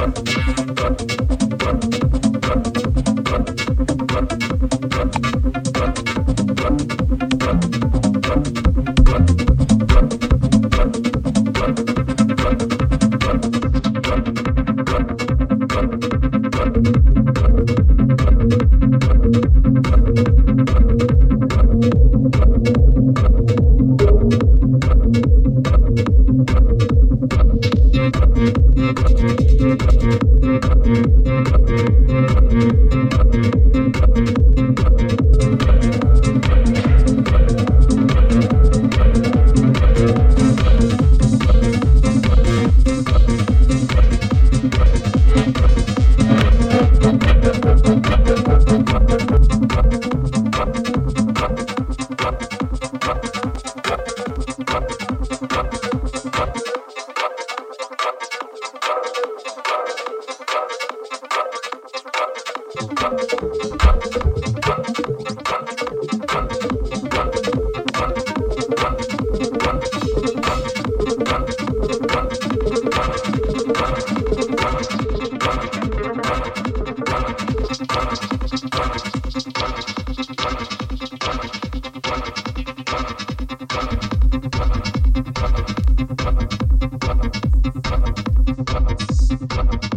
Thank you. Thank you.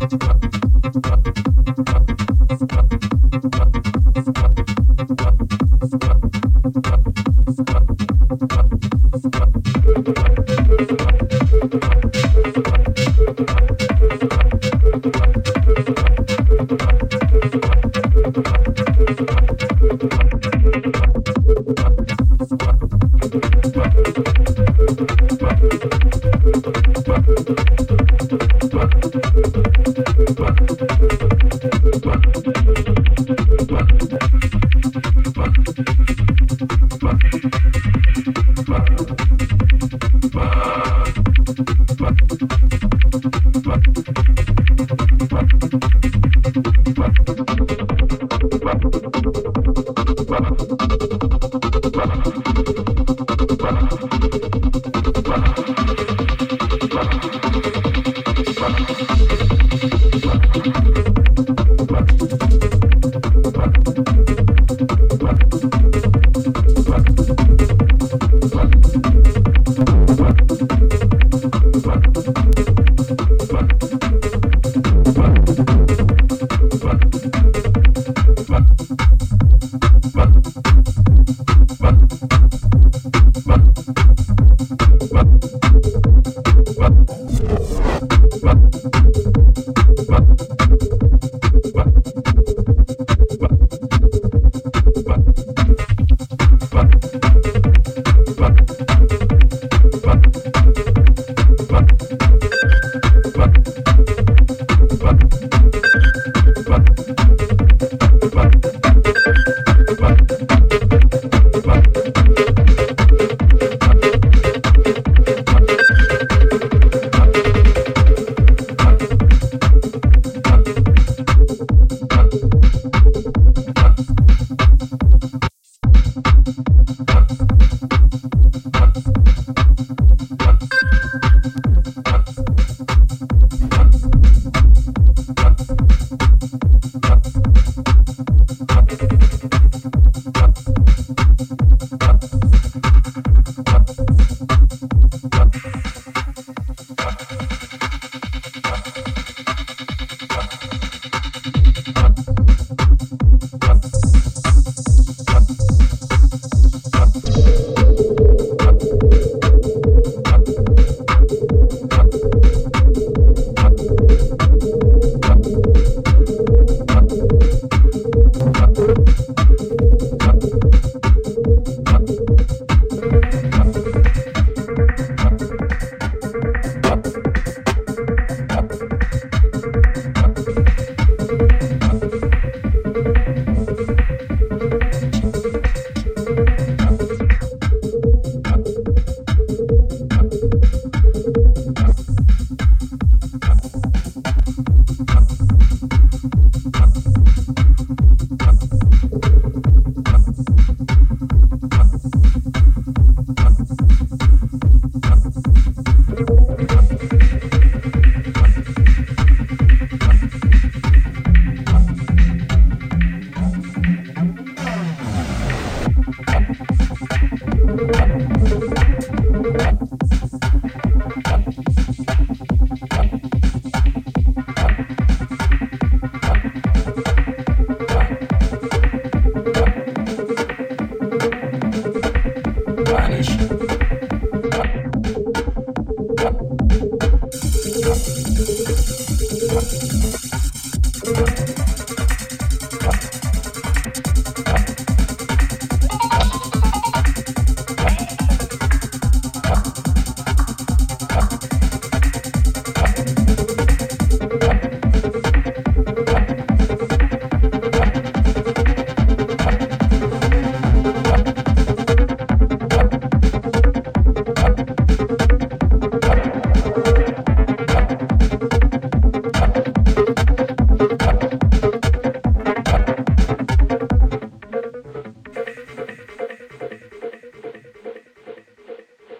What? Thank you. Bye.